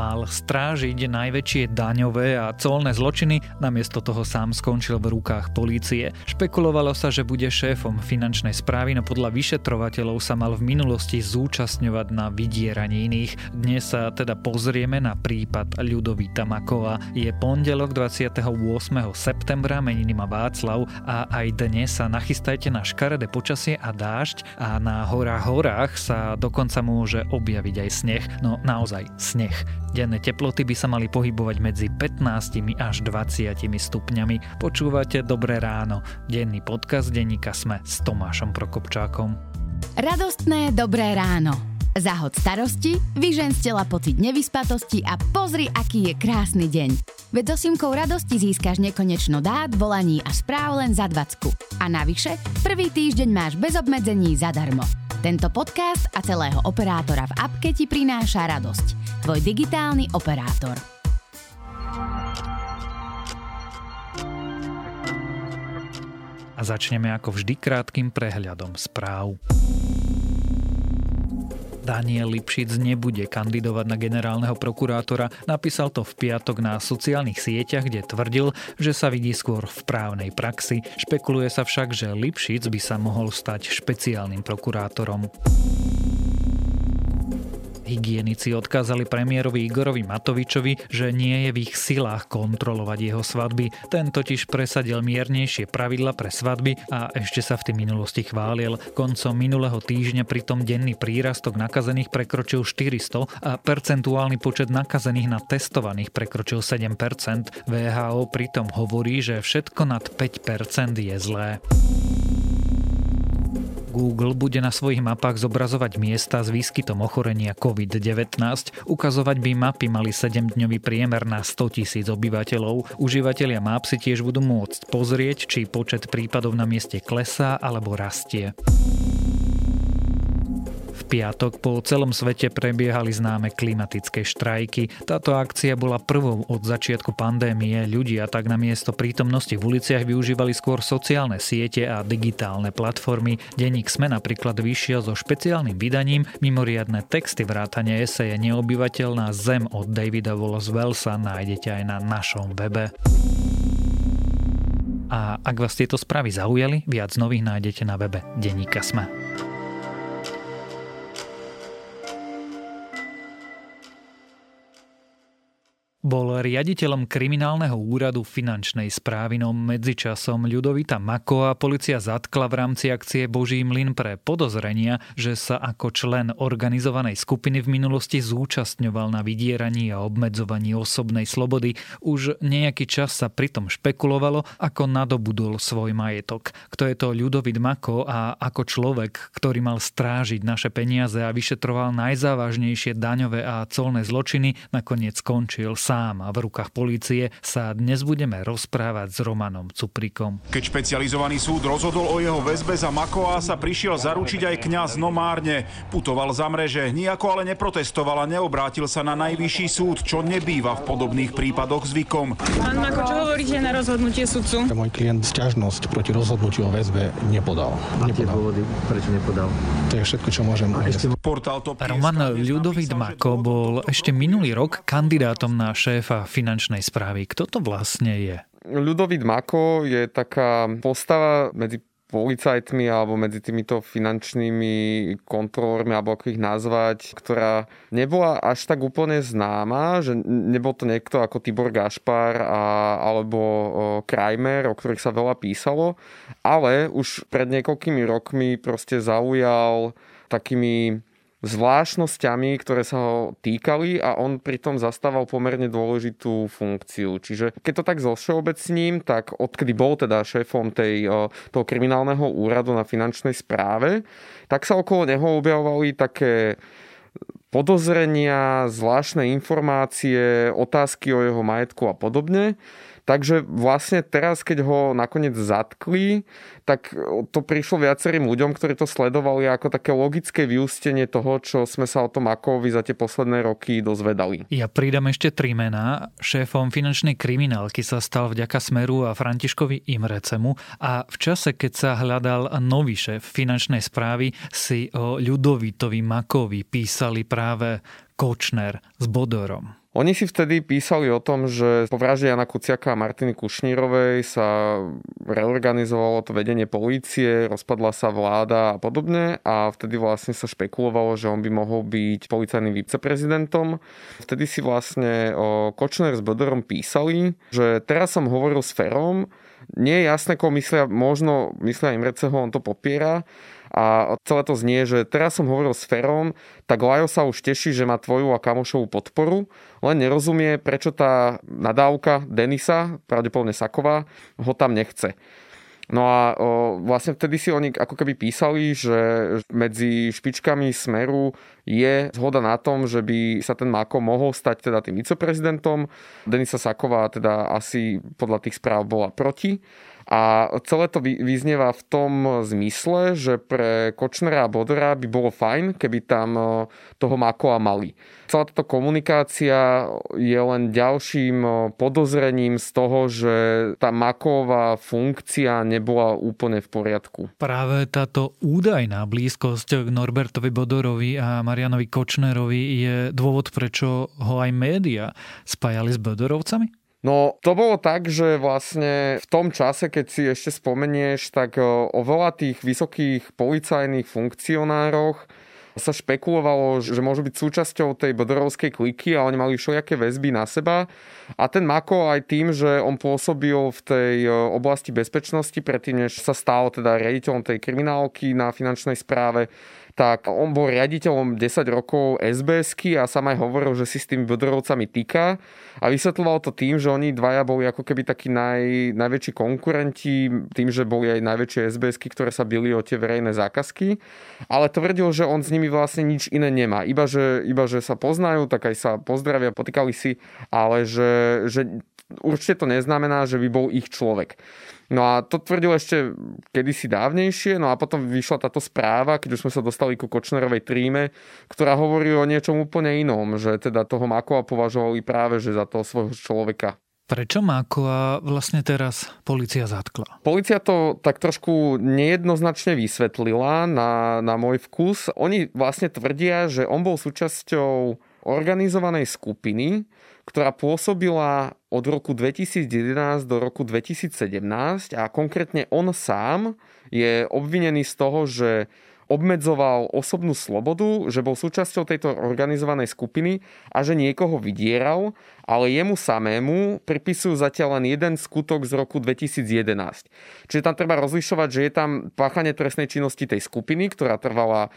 Mal strážiť najväčšie daňové a colné zločiny, namiesto toho sám skončil v rukách polície. Špekulovalo sa, že bude šéfom finančnej správy, no podľa vyšetrovateľov sa mal v minulosti zúčastňovať na vydieraní iných. Dnes sa teda pozrieme na prípad Ľudovita Makova. Je pondelok 28. septembra, meniny má Václav a aj dnes sa nachystajte na škaredé počasie a dážď a na horách horách sa dokonca môže objaviť aj sneh. No naozaj sneh. Denné teploty by sa mali pohybovať medzi 15 až 20 stupňami. Počúvate Dobré ráno. Denný podcast denníka Sme s Tomášom Prokopčákom. Radostné Dobré ráno. Zahod starosti, vyžen z tela pocit nevyspatosti a pozri, aký je krásny deň. Veď so Simkou radosti získaš nekonečno dát, volaní a správ len za 20. A navyše, prvý týždeň máš bez obmedzení zadarmo. Tento podcast a celého operátora v apke ti prináša radosť. Tvoj digitálny operátor. A začneme ako vždy krátkým prehľadom správ. Daniel Lipšic nebude kandidovať na generálneho prokurátora, napísal to v piatok na sociálnych sieťach, kde tvrdil, že sa vidí skôr v právnej praxi. Špekuluje sa však, že Lipšic by sa mohol stať špeciálnym prokurátorom. Hygienici odkázali premiérovi Igorovi Matovičovi, že nie je v ich silách kontrolovať jeho svadby. Ten totiž presadil miernejšie pravidla pre svadby a ešte sa v tej minulosti chválil. Koncom minulého týždňa pritom denný prírastok nakazených prekročil 400 a percentuálny počet nakazených na testovaných prekročil 7%. VHO pritom hovorí, že všetko nad 5% je zlé. Google bude na svojich mapách zobrazovať miesta s výskytom ochorenia COVID-19. Ukazovať by mapy mali 7-dňový priemer na 100 tisíc obyvateľov. Užívateľia map si tiež budú môcť pozrieť, či počet prípadov na mieste klesá alebo rastie piatok po celom svete prebiehali známe klimatické štrajky. Táto akcia bola prvou od začiatku pandémie. Ľudia tak na miesto prítomnosti v uliciach využívali skôr sociálne siete a digitálne platformy. Denník SME napríklad vyšiel so špeciálnym vydaním mimoriadne texty vrátane eseje Neobyvateľná zem od Davida Wallace Wellsa nájdete aj na našom webe. A ak vás tieto správy zaujali, viac nových nájdete na webe Denníka Sme. Bol riaditeľom kriminálneho úradu finančnej správy, no medzičasom Ľudovita a policia zatkla v rámci akcie Boží mlyn pre podozrenia, že sa ako člen organizovanej skupiny v minulosti zúčastňoval na vydieraní a obmedzovaní osobnej slobody. Už nejaký čas sa pritom špekulovalo, ako nadobudol svoj majetok. Kto je to Ľudovit Mako a ako človek, ktorý mal strážiť naše peniaze a vyšetroval najzávažnejšie daňové a colné zločiny, nakoniec skončil sám a v rukách polície, sa dnes budeme rozprávať s Romanom Cuprikom. Keď špecializovaný súd rozhodol o jeho väzbe za Makoa, sa prišiel zaručiť aj kňaz Nomárne. Putoval za mreže, nijako ale neprotestoval a neobrátil sa na najvyšší súd, čo nebýva v podobných prípadoch zvykom. Pán Mako, čo hovoríte na rozhodnutie sudcu? Môj klient sťažnosť proti rozhodnutiu o väzbe nepodal. Tie dôvody, prečo nepodal? To je všetko, čo môžem ešte... Roman Ľudovít Mako bol ešte minulý rok kandidátom na šéfa finančnej správy. Kto to vlastne je? Ľudovít Mako je taká postava medzi policajtmi alebo medzi týmito finančnými kontrolórmi, alebo ako ich nazvať, ktorá nebola až tak úplne známa, že nebol to niekto ako Tibor Gašpar a, alebo Krajmer, o ktorých sa veľa písalo, ale už pred niekoľkými rokmi proste zaujal takými zvláštnosťami, ktoré sa ho týkali a on pritom zastával pomerne dôležitú funkciu. Čiže keď to tak zovšeobecním, tak odkedy bol teda šéfom tej, toho kriminálneho úradu na finančnej správe, tak sa okolo neho objavovali také podozrenia, zvláštne informácie, otázky o jeho majetku a podobne. Takže vlastne teraz, keď ho nakoniec zatkli, tak to prišlo viacerým ľuďom, ktorí to sledovali ako také logické vyústenie toho, čo sme sa o tom Akovi za tie posledné roky dozvedali. Ja pridám ešte tri mená. Šéfom finančnej kriminálky sa stal vďaka Smeru a Františkovi Imrecemu a v čase, keď sa hľadal nový šéf finančnej správy, si o Ľudovitovi Makovi písali práve Kočner s Bodorom. Oni si vtedy písali o tom, že po vražde Jana Kuciaka a Martiny Kušnírovej sa reorganizovalo to vedenie polície, rozpadla sa vláda a podobne a vtedy vlastne sa špekulovalo, že on by mohol byť policajným viceprezidentom. Vtedy si vlastne Kočner s Bodorom písali, že teraz som hovoril s Ferom, nie je jasné, koho myslia, možno myslia Imreceho, on to popiera, a celé to znie, že teraz som hovoril s Ferom, tak Lajo sa už teší, že má tvoju a kamošovú podporu, len nerozumie, prečo tá nadávka Denisa, pravdepodobne Saková, ho tam nechce. No a o, vlastne vtedy si oni ako keby písali, že medzi špičkami Smeru je zhoda na tom, že by sa ten Mako mohol stať teda tým viceprezidentom. Denisa Saková teda asi podľa tých správ bola proti. A celé to vyznieva v tom zmysle, že pre Kočnera a Bodora by bolo fajn, keby tam e, toho Makova mali. Celá táto komunikácia je len ďalším e, podozrením z toho, že tá Maková funkcia nebola úplne v poriadku. Práve táto údajná blízkosť k Norbertovi Bodorovi a Marianovi Kočnerovi je dôvod, prečo ho aj média spájali s Bodorovcami? No to bolo tak, že vlastne v tom čase, keď si ešte spomenieš, tak e, o veľa tých vysokých policajných funkcionároch sa špekulovalo, že môžu byť súčasťou tej bodorovskej kliky a oni mali všelijaké väzby na seba. A ten Mako aj tým, že on pôsobil v tej e, oblasti bezpečnosti predtým, než sa stal teda riaditeľom tej kriminálky na finančnej správe, tak on bol riaditeľom 10 rokov SBSky a sám aj hovoril, že si s tými Bodorovcami týka a vysvetľoval to tým, že oni dvaja boli ako keby takí naj, najväčší konkurenti, tým, že boli aj najväčšie SBSky, ktoré sa bili o tie verejné zákazky, ale tvrdil, že on s nimi vlastne nič iné nemá. Iba, že, iba, že sa poznajú, tak aj sa pozdravia, potýkali si, ale že, že určite to neznamená, že by bol ich človek. No a to tvrdil ešte kedysi dávnejšie, no a potom vyšla táto správa, keď už sme sa dostali ku Kočnerovej tríme, ktorá hovorí o niečom úplne inom, že teda toho Makova považovali práve že za toho svojho človeka. Prečo Makova vlastne teraz policia zatkla? Polícia to tak trošku nejednoznačne vysvetlila na, na môj vkus. Oni vlastne tvrdia, že on bol súčasťou organizovanej skupiny, ktorá pôsobila od roku 2011 do roku 2017 a konkrétne on sám je obvinený z toho, že obmedzoval osobnú slobodu, že bol súčasťou tejto organizovanej skupiny a že niekoho vydieral, ale jemu samému pripisujú zatiaľ len jeden skutok z roku 2011. Čiže tam treba rozlišovať, že je tam páchanie trestnej činnosti tej skupiny, ktorá trvala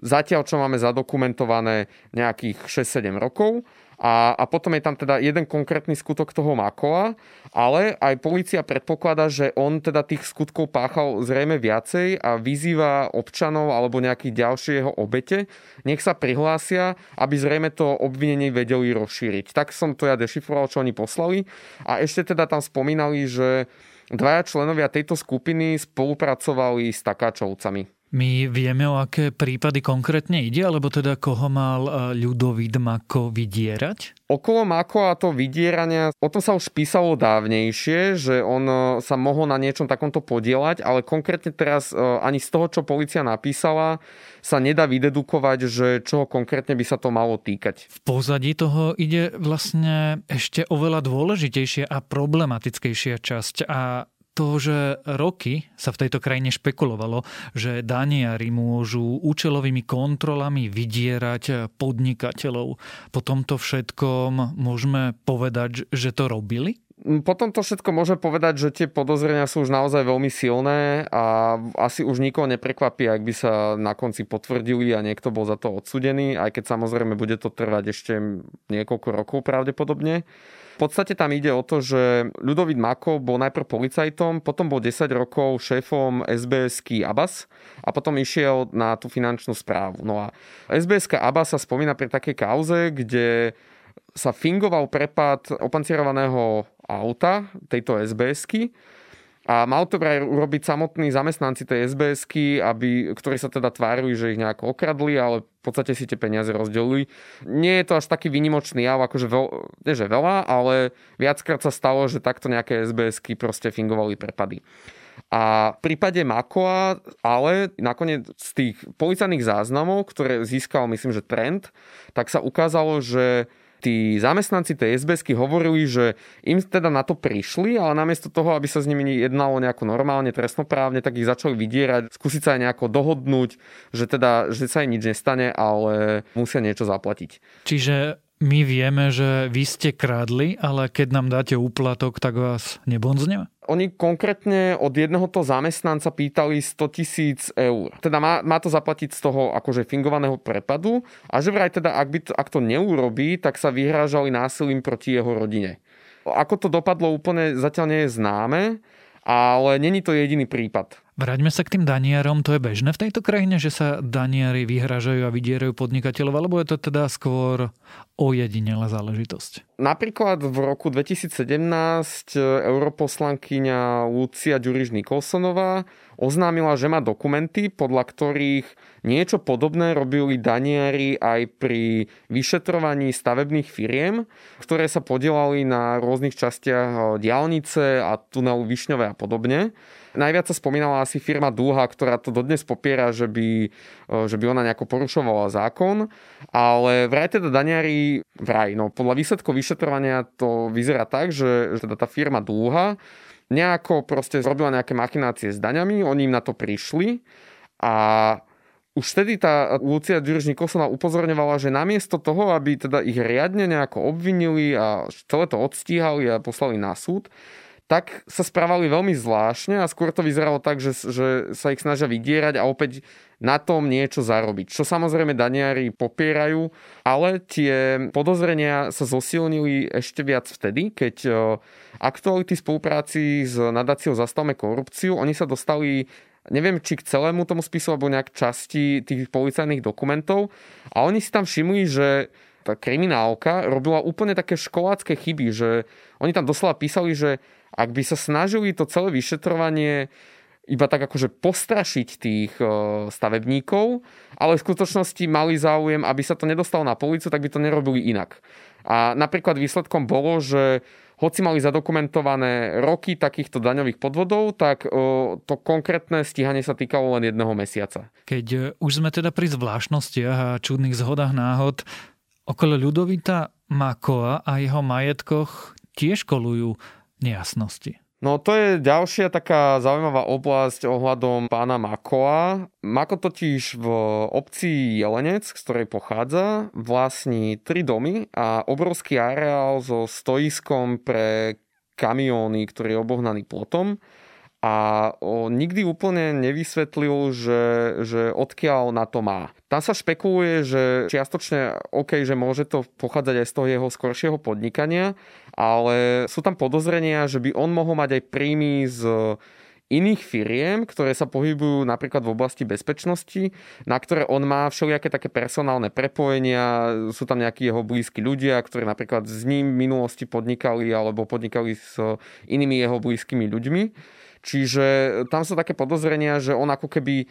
zatiaľ, čo máme zadokumentované nejakých 6-7 rokov a, a potom je tam teda jeden konkrétny skutok toho Makoa, ale aj policia predpokladá, že on teda tých skutkov páchal zrejme viacej a vyzýva občanov alebo nejakých ďalšie jeho obete, nech sa prihlásia, aby zrejme to obvinenie vedeli rozšíriť. Tak som to ja dešifroval, čo oni poslali. A ešte teda tam spomínali, že dvaja členovia tejto skupiny spolupracovali s takáčovcami. My vieme, o aké prípady konkrétne ide, alebo teda koho mal e, ľudovít Mako vydierať? Okolo Mako a to vydierania, o tom sa už písalo dávnejšie, že on e, sa mohol na niečom takomto podielať, ale konkrétne teraz e, ani z toho, čo policia napísala, sa nedá vydedukovať, že čoho konkrétne by sa to malo týkať. V pozadí toho ide vlastne ešte oveľa dôležitejšia a problematickejšia časť a to, že roky sa v tejto krajine špekulovalo, že daniari môžu účelovými kontrolami vydierať podnikateľov. Po tomto všetkom môžeme povedať, že to robili? Potom to všetko môže povedať, že tie podozrenia sú už naozaj veľmi silné a asi už nikoho neprekvapí, ak by sa na konci potvrdili a niekto bol za to odsudený, aj keď samozrejme bude to trvať ešte niekoľko rokov pravdepodobne podstate tam ide o to, že Ľudovít Mako bol najprv policajtom, potom bol 10 rokov šéfom SBS-ky Abbas a potom išiel na tú finančnú správu. No a SBS-ka sa spomína pri takej kauze, kde sa fingoval prepad opancierovaného auta tejto SBS-ky a mal to vraj urobiť samotní zamestnanci tej sbs aby, ktorí sa teda tvárili, že ich nejako okradli, ale v podstate si tie peniaze rozdelili. Nie je to až taký výnimočný jav, akože veľ, nie že veľa, ale viackrát sa stalo, že takto nejaké sbs proste fingovali prepady. A v prípade Makoa, ale nakoniec z tých policajných záznamov, ktoré získal, myslím, že trend, tak sa ukázalo, že tí zamestnanci tej SBSky hovorili, že im teda na to prišli, ale namiesto toho, aby sa s nimi jednalo nejako normálne, trestnoprávne, tak ich začali vydierať, skúsiť sa aj nejako dohodnúť, že teda, že sa im nič nestane, ale musia niečo zaplatiť. Čiže my vieme, že vy ste kradli, ale keď nám dáte úplatok, tak vás nebonzneme? Oni konkrétne od jedného toho zamestnanca pýtali 100 tisíc eur. Teda má, má to zaplatiť z toho akože fingovaného prepadu a že vraj teda, ak, by to, ak to neurobí, tak sa vyhrážali násilím proti jeho rodine. Ako to dopadlo úplne zatiaľ nie je známe, ale není to jediný prípad. Vráťme sa k tým danierom. To je bežné v tejto krajine, že sa daniari vyhražajú a vydierajú podnikateľov, alebo je to teda skôr ojedinelá záležitosť? Napríklad v roku 2017 europoslankyňa Lucia Ďuriž Nikolsonová oznámila, že má dokumenty, podľa ktorých niečo podobné robili daniari aj pri vyšetrovaní stavebných firiem, ktoré sa podielali na rôznych častiach diálnice a tunelu Višňové a podobne. Najviac sa spomínala asi firma Dúha, ktorá to dodnes popiera, že by, e, že by ona nejako porušovala zákon, ale vraj teda daňari, vraj, no podľa výsledkov vyšetrovania to vyzerá tak, že, že teda tá firma Dúha nejako proste zrobila nejaké machinácie s daňami, oni im na to prišli a už vtedy tá Lucia Ďuriž Nikolsonová upozorňovala, že namiesto toho, aby teda ich riadne nejako obvinili a celé to odstíhali a poslali na súd, tak sa správali veľmi zvláštne a skôr to vyzeralo tak, že, že sa ich snažia vydierať a opäť na tom niečo zarobiť. Čo samozrejme daniari popierajú, ale tie podozrenia sa zosilnili ešte viac vtedy, keď e, aktuality spolupráci s nadáciou Zastavme korupciu, oni sa dostali neviem, či k celému tomu spisu, alebo nejak časti tých policajných dokumentov a oni si tam všimli, že tá kriminálka robila úplne také školácké chyby, že oni tam doslova písali, že ak by sa snažili to celé vyšetrovanie iba tak akože postrašiť tých stavebníkov, ale v skutočnosti mali záujem, aby sa to nedostalo na policiu, tak by to nerobili inak. A napríklad výsledkom bolo, že hoci mali zadokumentované roky takýchto daňových podvodov, tak to konkrétne stíhanie sa týkalo len jedného mesiaca. Keď e, už sme teda pri zvláštnostiach a čudných zhodách náhod, okolo Ľudovita Makoa a jeho majetkoch tiež kolujú nejasnosti. No to je ďalšia taká zaujímavá oblasť ohľadom pána Makoa. Mako totiž v obci Jelenec, z ktorej pochádza, vlastní tri domy a obrovský areál so stojiskom pre kamióny, ktorý je obohnaný plotom a o, nikdy úplne nevysvetlil, že, že odkiaľ na to má. Tam sa špekuluje, že čiastočne OK, že môže to pochádzať aj z toho jeho skoršieho podnikania, ale sú tam podozrenia, že by on mohol mať aj príjmy z iných firiem, ktoré sa pohybujú napríklad v oblasti bezpečnosti, na ktoré on má všelijaké také personálne prepojenia, sú tam nejakí jeho blízki ľudia, ktorí napríklad s ním v minulosti podnikali alebo podnikali s inými jeho blízkymi ľuďmi. Čiže tam sú také podozrenia, že on ako keby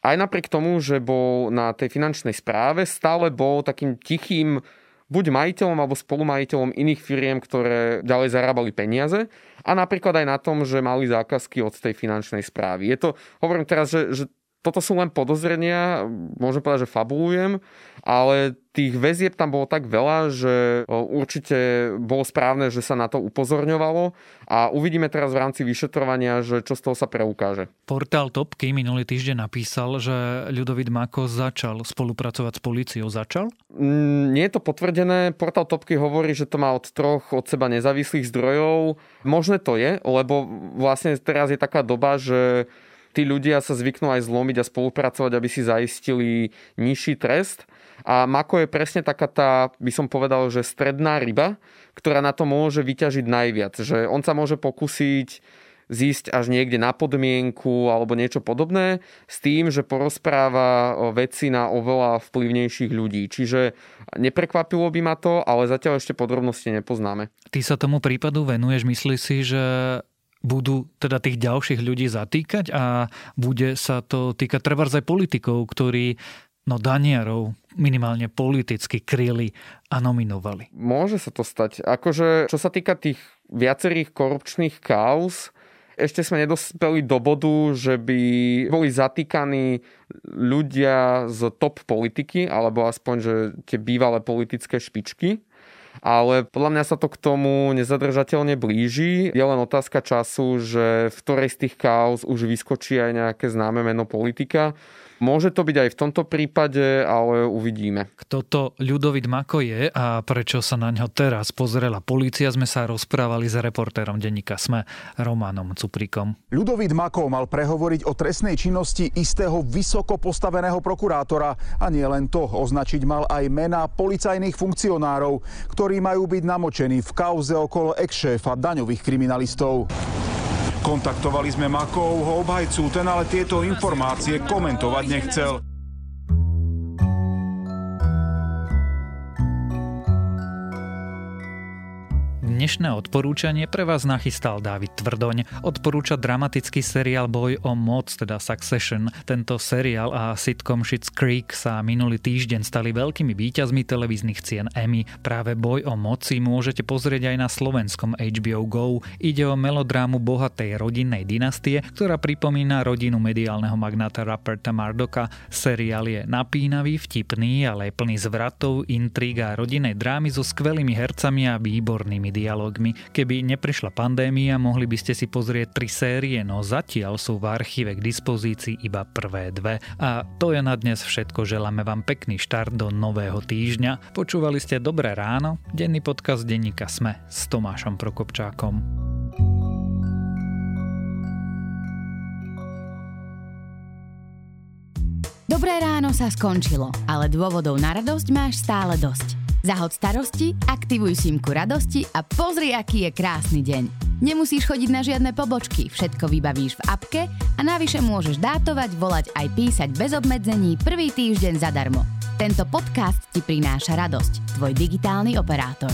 aj napriek tomu, že bol na tej finančnej správe, stále bol takým tichým buď majiteľom alebo spolumajiteľom iných firiem, ktoré ďalej zarábali peniaze a napríklad aj na tom, že mali zákazky od tej finančnej správy. Je to, hovorím teraz, že, že toto sú len podozrenia, môžem povedať, že fabulujem, ale tých väzieb tam bolo tak veľa, že určite bolo správne, že sa na to upozorňovalo a uvidíme teraz v rámci vyšetrovania, že čo z toho sa preukáže. Portál Topky minulý týždeň napísal, že Ľudovit Mako začal spolupracovať s políciou. Začal? Mm, nie je to potvrdené. Portál Topky hovorí, že to má od troch od seba nezávislých zdrojov. Možné to je, lebo vlastne teraz je taká doba, že tí ľudia sa zvyknú aj zlomiť a spolupracovať, aby si zaistili nižší trest. A Mako je presne taká tá, by som povedal, že stredná ryba, ktorá na to môže vyťažiť najviac. Že on sa môže pokúsiť zísť až niekde na podmienku alebo niečo podobné s tým, že porozpráva veci na oveľa vplyvnejších ľudí. Čiže neprekvapilo by ma to, ale zatiaľ ešte podrobnosti nepoznáme. Ty sa tomu prípadu venuješ, myslíš si, že budú teda tých ďalších ľudí zatýkať a bude sa to týkať trebárs aj politikov, ktorí no Daniarov minimálne politicky kryli a nominovali. Môže sa to stať. Akože, čo sa týka tých viacerých korupčných kauz, ešte sme nedospeli do bodu, že by boli zatýkaní ľudia z top politiky, alebo aspoň, že tie bývalé politické špičky. Ale podľa mňa sa to k tomu nezadržateľne blíži. Je len otázka času, že v ktorej z tých kauz už vyskočí aj nejaké známe meno politika. Môže to byť aj v tomto prípade, ale uvidíme. Kto to Ľudovit Mako je a prečo sa na ňo teraz pozrela polícia, sme sa rozprávali s reportérom denníka SME Romanom Cuprikom. Ľudovit Mako mal prehovoriť o trestnej činnosti istého vysoko postaveného prokurátora a nie len to, označiť mal aj mená policajných funkcionárov, ktorí majú byť namočení v kauze okolo ex-šéfa daňových kriminalistov. Kontaktovali sme Makovho obhajcu, ten ale tieto informácie komentovať nechcel. Dnešné odporúčanie pre vás nachystal David Tvrdoň. Odporúča dramatický seriál Boj o moc, teda Succession. Tento seriál a sitcom Schitt's Creek sa minulý týždeň stali veľkými víťazmi televíznych cien Emmy. Práve Boj o moci môžete pozrieť aj na slovenskom HBO GO. Ide o melodrámu bohatej rodinnej dynastie, ktorá pripomína rodinu mediálneho magnáta Ruperta Mardoka. Seriál je napínavý, vtipný, ale plný zvratov, intríg a rodinnej drámy so skvelými hercami a výbornými dialogmi dialogmi. Keby neprišla pandémia, mohli by ste si pozrieť tri série, no zatiaľ sú v archíve k dispozícii iba prvé dve. A to je na dnes všetko. Želáme vám pekný štart do nového týždňa. Počúvali ste Dobré ráno, denný podcast denníka Sme s Tomášom Prokopčákom. Dobré ráno sa skončilo, ale dôvodov na radosť máš stále dosť. Zahod starosti, aktivuj símku radosti a pozri, aký je krásny deň. Nemusíš chodiť na žiadne pobočky, všetko vybavíš v apke a navyše môžeš dátovať, volať aj písať bez obmedzení prvý týždeň zadarmo. Tento podcast ti prináša radosť, tvoj digitálny operátor.